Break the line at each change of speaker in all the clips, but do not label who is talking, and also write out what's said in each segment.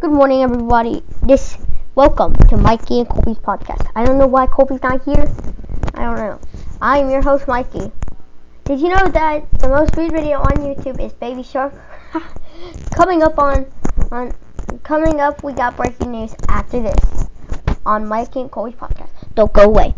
Good morning, everybody. This welcome to Mikey and Colby's podcast. I don't know why Colby's not here. I don't know. I'm your host, Mikey. Did you know that the most viewed video on YouTube is Baby Shark? coming up on on coming up, we got breaking news after this on Mikey and Colby's podcast. Don't go away.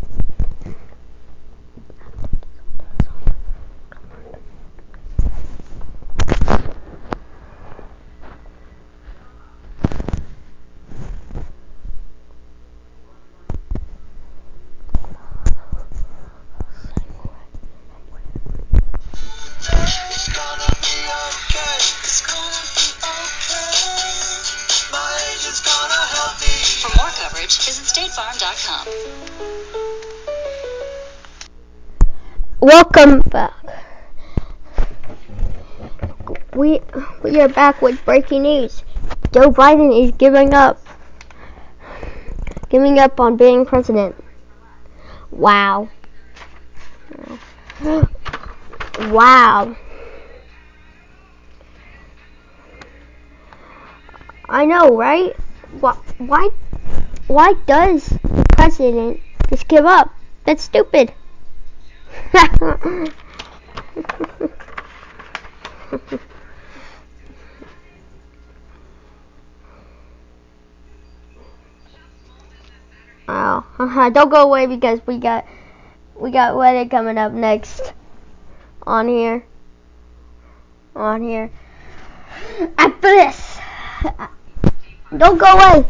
Welcome back. We we are back with breaking news. Joe Biden is giving up giving up on being president. Wow. Wow. I know, right? Why why why does the president just give up? That's stupid. oh, uh-huh, don't go away because we got we got weather coming up next on here. On here. After this. Don't go away.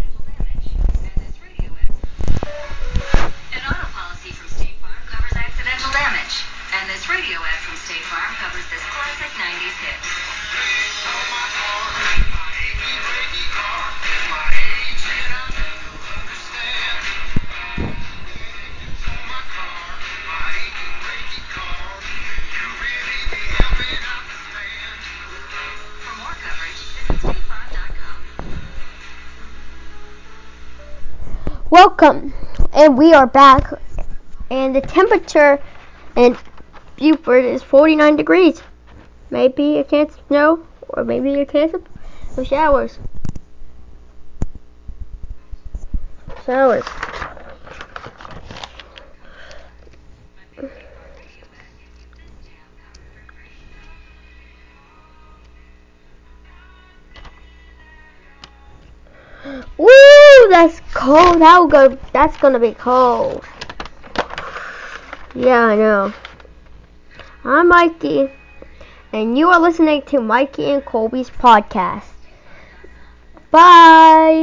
Radio ad from State Farm covers this classic 90s hit.
Welcome, and we are back. And the temperature in Buford is 49 degrees. Maybe a chance of snow, or maybe a chance of, showers. Showers. Woo! That's cold. That will go. That's gonna be cold. Yeah, I know. I'm Mikey, and you are listening to Mikey and Colby's podcast. Bye.